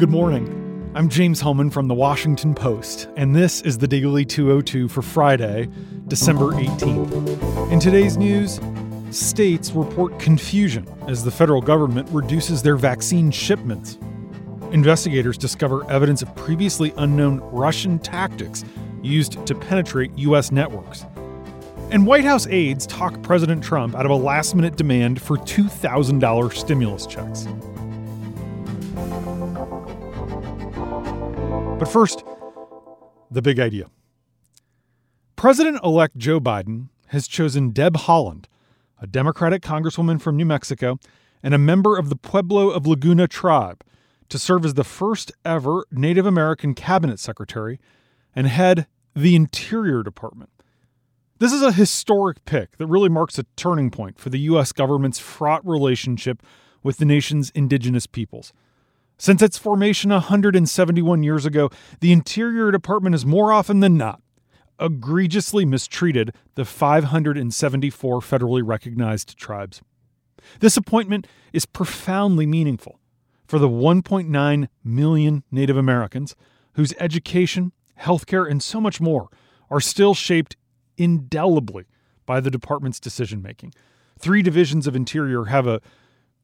Good morning. I'm James Hohmann from the Washington Post, and this is the Daily 202 for Friday, December 18th. In today's news, states report confusion as the federal government reduces their vaccine shipments. Investigators discover evidence of previously unknown Russian tactics used to penetrate U.S. networks. And White House aides talk President Trump out of a last minute demand for $2,000 stimulus checks. But first, the big idea. President elect Joe Biden has chosen Deb Haaland, a Democratic congresswoman from New Mexico and a member of the Pueblo of Laguna tribe, to serve as the first ever Native American cabinet secretary and head the Interior Department. This is a historic pick that really marks a turning point for the U.S. government's fraught relationship with the nation's indigenous peoples. Since its formation 171 years ago, the Interior Department has more often than not egregiously mistreated the 574 federally recognized tribes. This appointment is profoundly meaningful for the 1.9 million Native Americans whose education, healthcare, and so much more are still shaped indelibly by the department's decision making. Three divisions of Interior have a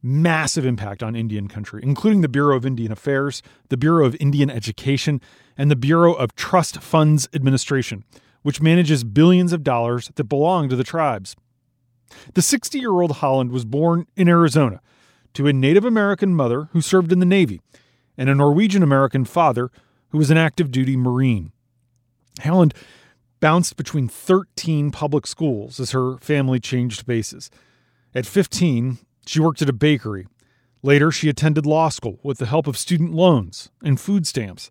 massive impact on Indian country, including the Bureau of Indian Affairs, the Bureau of Indian Education, and the Bureau of Trust Funds Administration, which manages billions of dollars that belong to the tribes. The 60 year old Haaland was born in Arizona to a Native American mother who served in the Navy and a Norwegian American father who was an active duty Marine. Haaland bounced between 13 public schools as her family changed bases. At 15, she worked at a bakery. Later, she attended law school with the help of student loans and food stamps.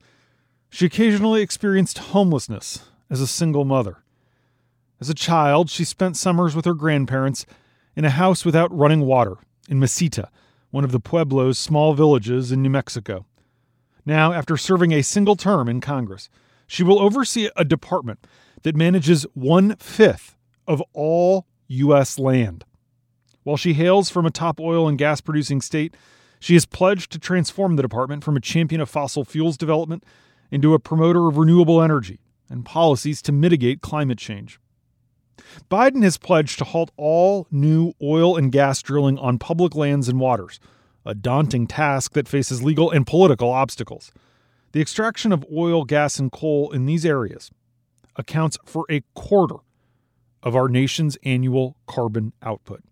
She occasionally experienced homelessness as a single mother. As a child, she spent summers with her grandparents in a house without running water in Mesita, one of the Pueblo's small villages in New Mexico. Now, after serving a single term in Congress, she will oversee a department that manages one fifth of all U.S. land. While she hails from a top oil and gas producing state, she has pledged to transform the department from a champion of fossil fuels development into a promoter of renewable energy and policies to mitigate climate change. Biden has pledged to halt all new oil and gas drilling on public lands and waters, a daunting task that faces legal and political obstacles. The extraction of oil, gas, and coal in these areas accounts for a quarter of our nation's annual carbon output.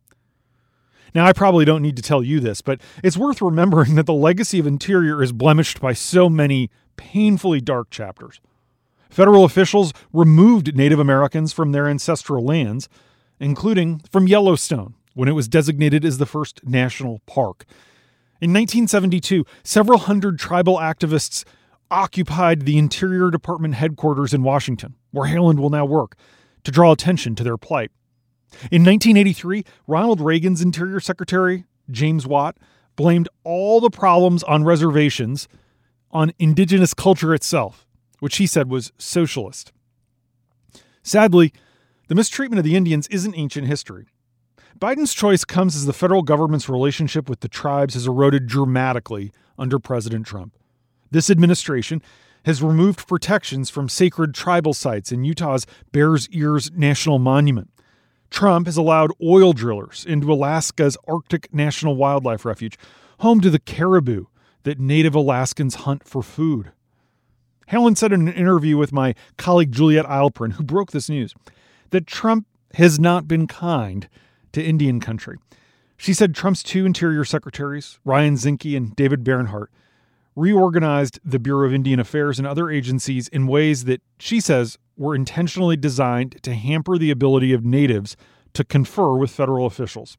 Now, I probably don't need to tell you this, but it's worth remembering that the legacy of Interior is blemished by so many painfully dark chapters. Federal officials removed Native Americans from their ancestral lands, including from Yellowstone when it was designated as the first national park. In 1972, several hundred tribal activists occupied the Interior Department headquarters in Washington, where Haaland will now work, to draw attention to their plight. In 1983, Ronald Reagan's Interior Secretary, James Watt, blamed all the problems on reservations on indigenous culture itself, which he said was socialist. Sadly, the mistreatment of the Indians isn't ancient history. Biden's choice comes as the federal government's relationship with the tribes has eroded dramatically under President Trump. This administration has removed protections from sacred tribal sites in Utah's Bears Ears National Monument. Trump has allowed oil drillers into Alaska's Arctic National Wildlife Refuge, home to the caribou that native Alaskans hunt for food. Haaland said in an interview with my colleague Juliette Eilperin, who broke this news, that Trump has not been kind to Indian country. She said Trump's two interior secretaries, Ryan Zinke and David Bernhardt, reorganized the Bureau of Indian Affairs and other agencies in ways that she says were intentionally designed to hamper the ability of natives to confer with federal officials.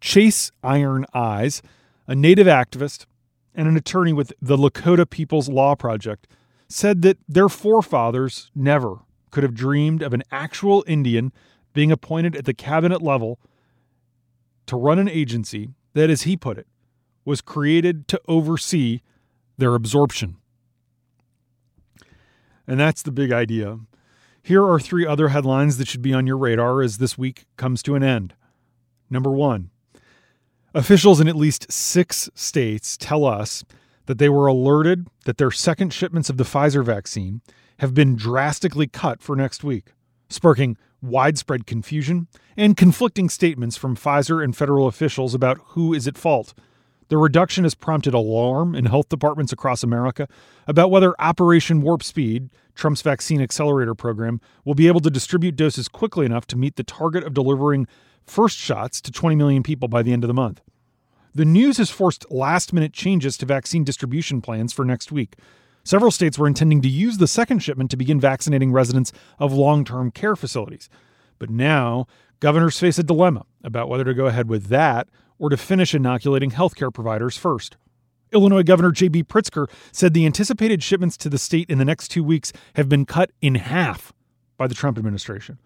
Chase Iron Eyes, a native activist and an attorney with the Lakota People's Law Project, said that their forefathers never could have dreamed of an actual Indian being appointed at the cabinet level to run an agency that, as he put it, was created to oversee their absorption. And that's the big idea. Here are three other headlines that should be on your radar as this week comes to an end. Number one, officials in at least six states tell us that they were alerted that their second shipments of the Pfizer vaccine have been drastically cut for next week, sparking widespread confusion and conflicting statements from Pfizer and federal officials about who is at fault. The reduction has prompted alarm in health departments across America about whether Operation Warp Speed, Trump's vaccine accelerator program, will be able to distribute doses quickly enough to meet the target of delivering first shots to 20 million people by the end of the month. The news has forced last minute changes to vaccine distribution plans for next week. Several states were intending to use the second shipment to begin vaccinating residents of long term care facilities. But now, governors face a dilemma about whether to go ahead with that or to finish inoculating healthcare providers first. Illinois Governor J.B. Pritzker said the anticipated shipments to the state in the next two weeks have been cut in half by the Trump administration.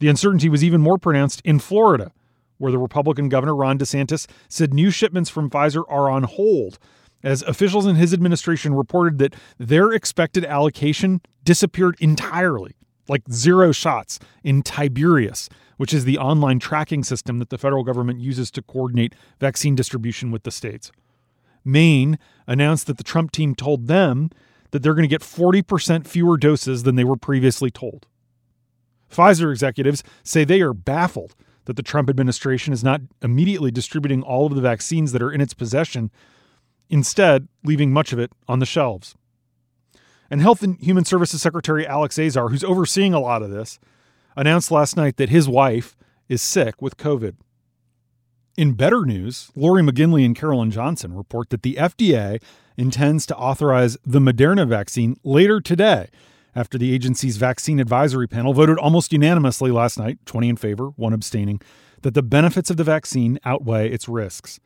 The uncertainty was even more pronounced in Florida, where the Republican governor Ron DeSantis said new shipments from Pfizer are on hold, as officials in his administration reported that their expected allocation disappeared entirely, like zero shots, in Tiberius, which is the online tracking system that the federal government uses to coordinate vaccine distribution with the states. Maine announced that the Trump team told them that they're going to get 40% fewer doses than they were previously told. Pfizer executives say they are baffled that the Trump administration is not immediately distributing all of the vaccines that are in its possession, instead, leaving much of it on the shelves. And Health and Human Services Secretary Alex Azar, who's overseeing a lot of this, announced last night that his wife is sick with COVID. In better news, Laurie McGinley and Carolyn Johnson report that the FDA intends to authorize the Moderna vaccine later today after the agency's vaccine advisory panel voted almost unanimously last night 20 in favor, one abstaining that the benefits of the vaccine outweigh its risks.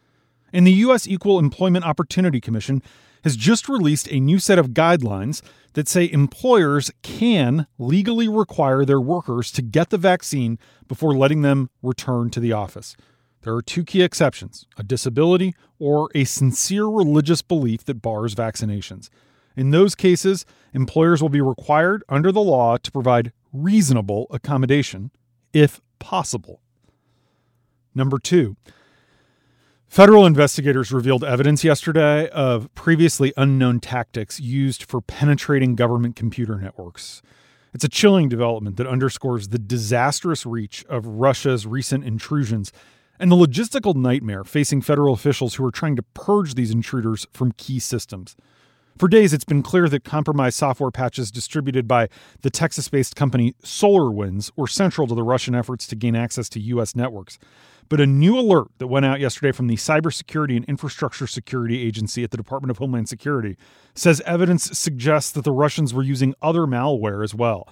And the U.S. Equal Employment Opportunity Commission has just released a new set of guidelines that say employers can legally require their workers to get the vaccine before letting them return to the office. There are two key exceptions a disability or a sincere religious belief that bars vaccinations. In those cases, employers will be required under the law to provide reasonable accommodation, if possible. Number two, federal investigators revealed evidence yesterday of previously unknown tactics used for penetrating government computer networks. It's a chilling development that underscores the disastrous reach of Russia's recent intrusions and the logistical nightmare facing federal officials who are trying to purge these intruders from key systems. For days, it's been clear that compromised software patches distributed by the Texas based company SolarWinds were central to the Russian efforts to gain access to U.S. networks. But a new alert that went out yesterday from the Cybersecurity and Infrastructure Security Agency at the Department of Homeland Security says evidence suggests that the Russians were using other malware as well.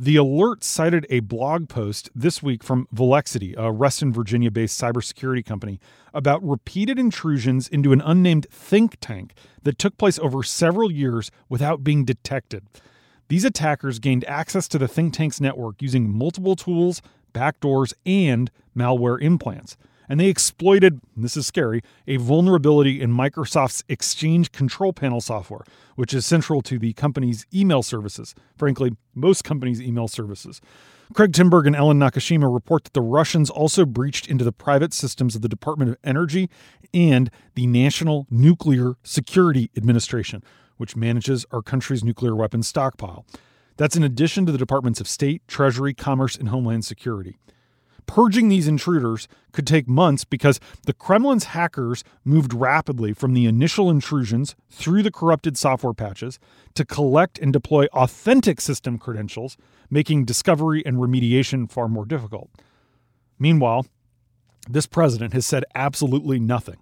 The alert cited a blog post this week from Volexity, a Reston, Virginia based cybersecurity company, about repeated intrusions into an unnamed think tank that took place over several years without being detected. These attackers gained access to the think tank's network using multiple tools, backdoors, and malware implants and they exploited, this is scary, a vulnerability in Microsoft's Exchange Control Panel software, which is central to the company's email services. Frankly, most companies' email services. Craig Timberg and Ellen Nakashima report that the Russians also breached into the private systems of the Department of Energy and the National Nuclear Security Administration, which manages our country's nuclear weapons stockpile. That's in addition to the Departments of State, Treasury, Commerce, and Homeland Security. Purging these intruders could take months because the Kremlin's hackers moved rapidly from the initial intrusions through the corrupted software patches to collect and deploy authentic system credentials, making discovery and remediation far more difficult. Meanwhile, this president has said absolutely nothing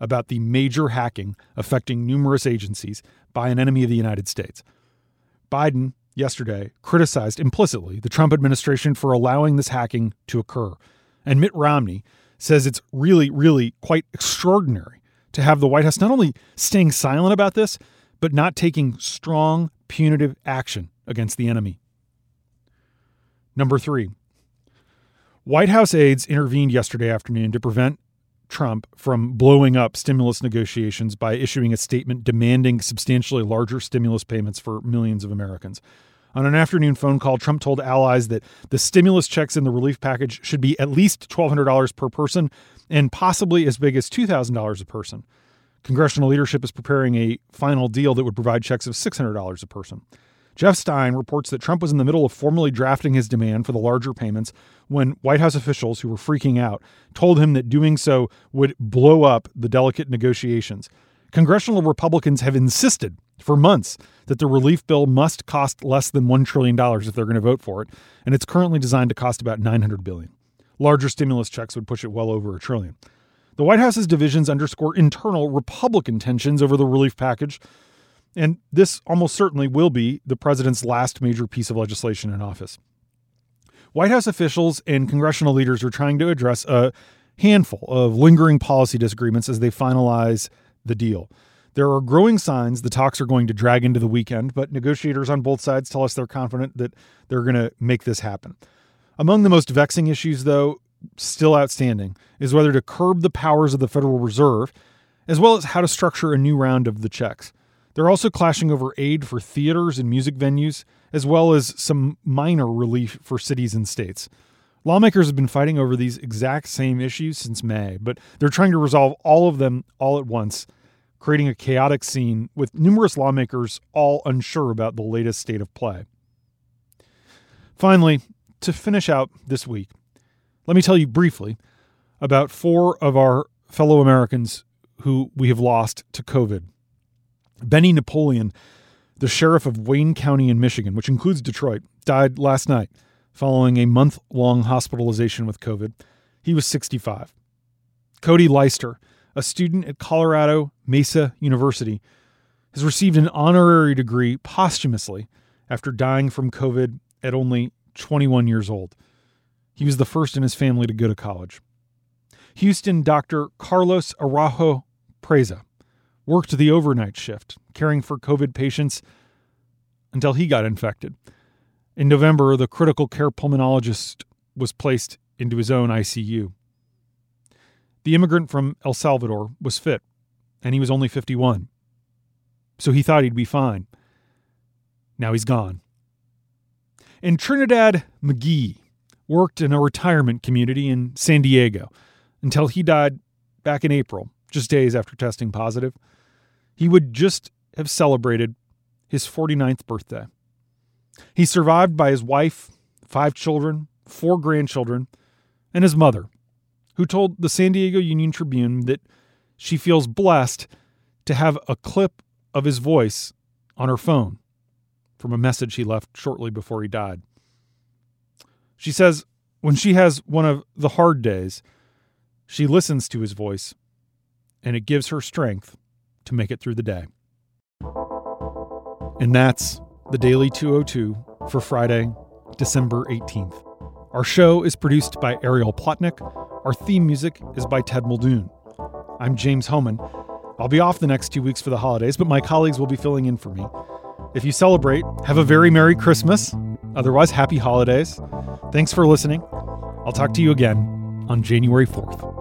about the major hacking affecting numerous agencies by an enemy of the United States. Biden yesterday criticized implicitly the Trump administration for allowing this hacking to occur. And Mitt Romney says it's really, really quite extraordinary to have the White House not only staying silent about this, but not taking strong punitive action against the enemy. Number three, White House aides intervened yesterday afternoon to prevent Trump from blowing up stimulus negotiations by issuing a statement demanding substantially larger stimulus payments for millions of Americans. On an afternoon phone call, Trump told allies that the stimulus checks in the relief package should be at least $1,200 per person and possibly as big as $2,000 a person. Congressional leadership is preparing a final deal that would provide checks of $600 a person. Jeff Stein reports that Trump was in the middle of formally drafting his demand for the larger payments when White House officials who were freaking out told him that doing so would blow up the delicate negotiations. Congressional Republicans have insisted for months that the relief bill must cost less than $1 trillion if they're going to vote for it, and it's currently designed to cost about 900 billion. Larger stimulus checks would push it well over a trillion. The White House's divisions underscore internal Republican tensions over the relief package, and this almost certainly will be the president's last major piece of legislation in office. White House officials and congressional leaders are trying to address a handful of lingering policy disagreements as they finalize the deal. There are growing signs the talks are going to drag into the weekend, but negotiators on both sides tell us they're confident that they're going to make this happen. Among the most vexing issues, though, still outstanding is whether to curb the powers of the Federal Reserve, as well as how to structure a new round of the checks. They're also clashing over aid for theaters and music venues, as well as some minor relief for cities and states. Lawmakers have been fighting over these exact same issues since May, but they're trying to resolve all of them all at once, creating a chaotic scene with numerous lawmakers all unsure about the latest state of play. Finally, to finish out this week, let me tell you briefly about four of our fellow Americans who we have lost to COVID. Benny Napoleon, the sheriff of Wayne County in Michigan, which includes Detroit, died last night following a month long hospitalization with COVID. He was 65. Cody Leister, a student at Colorado Mesa University, has received an honorary degree posthumously after dying from COVID at only 21 years old. He was the first in his family to go to college. Houston Dr. Carlos Araujo Preza worked the overnight shift, caring for COVID patients until he got infected. In November, the critical care pulmonologist was placed into his own ICU. The immigrant from El Salvador was fit, and he was only 51. So he thought he'd be fine. Now he's gone. And Trinidad McGee worked in a retirement community in San Diego until he died back in April, just days after testing positive. He would just have celebrated his 49th birthday. He's survived by his wife, five children, four grandchildren, and his mother, who told the San Diego Union Tribune that she feels blessed to have a clip of his voice on her phone from a message he left shortly before he died. She says when she has one of the hard days, she listens to his voice and it gives her strength to make it through the day. And that's the Daily 202 for Friday, December 18th. Our show is produced by Ariel Plotnick. Our theme music is by Ted Muldoon. I'm James Hohmann. I'll be off the next two weeks for the holidays, but my colleagues will be filling in for me. If you celebrate, have a very Merry Christmas. Otherwise, happy holidays. Thanks for listening. I'll talk to you again on January 4th.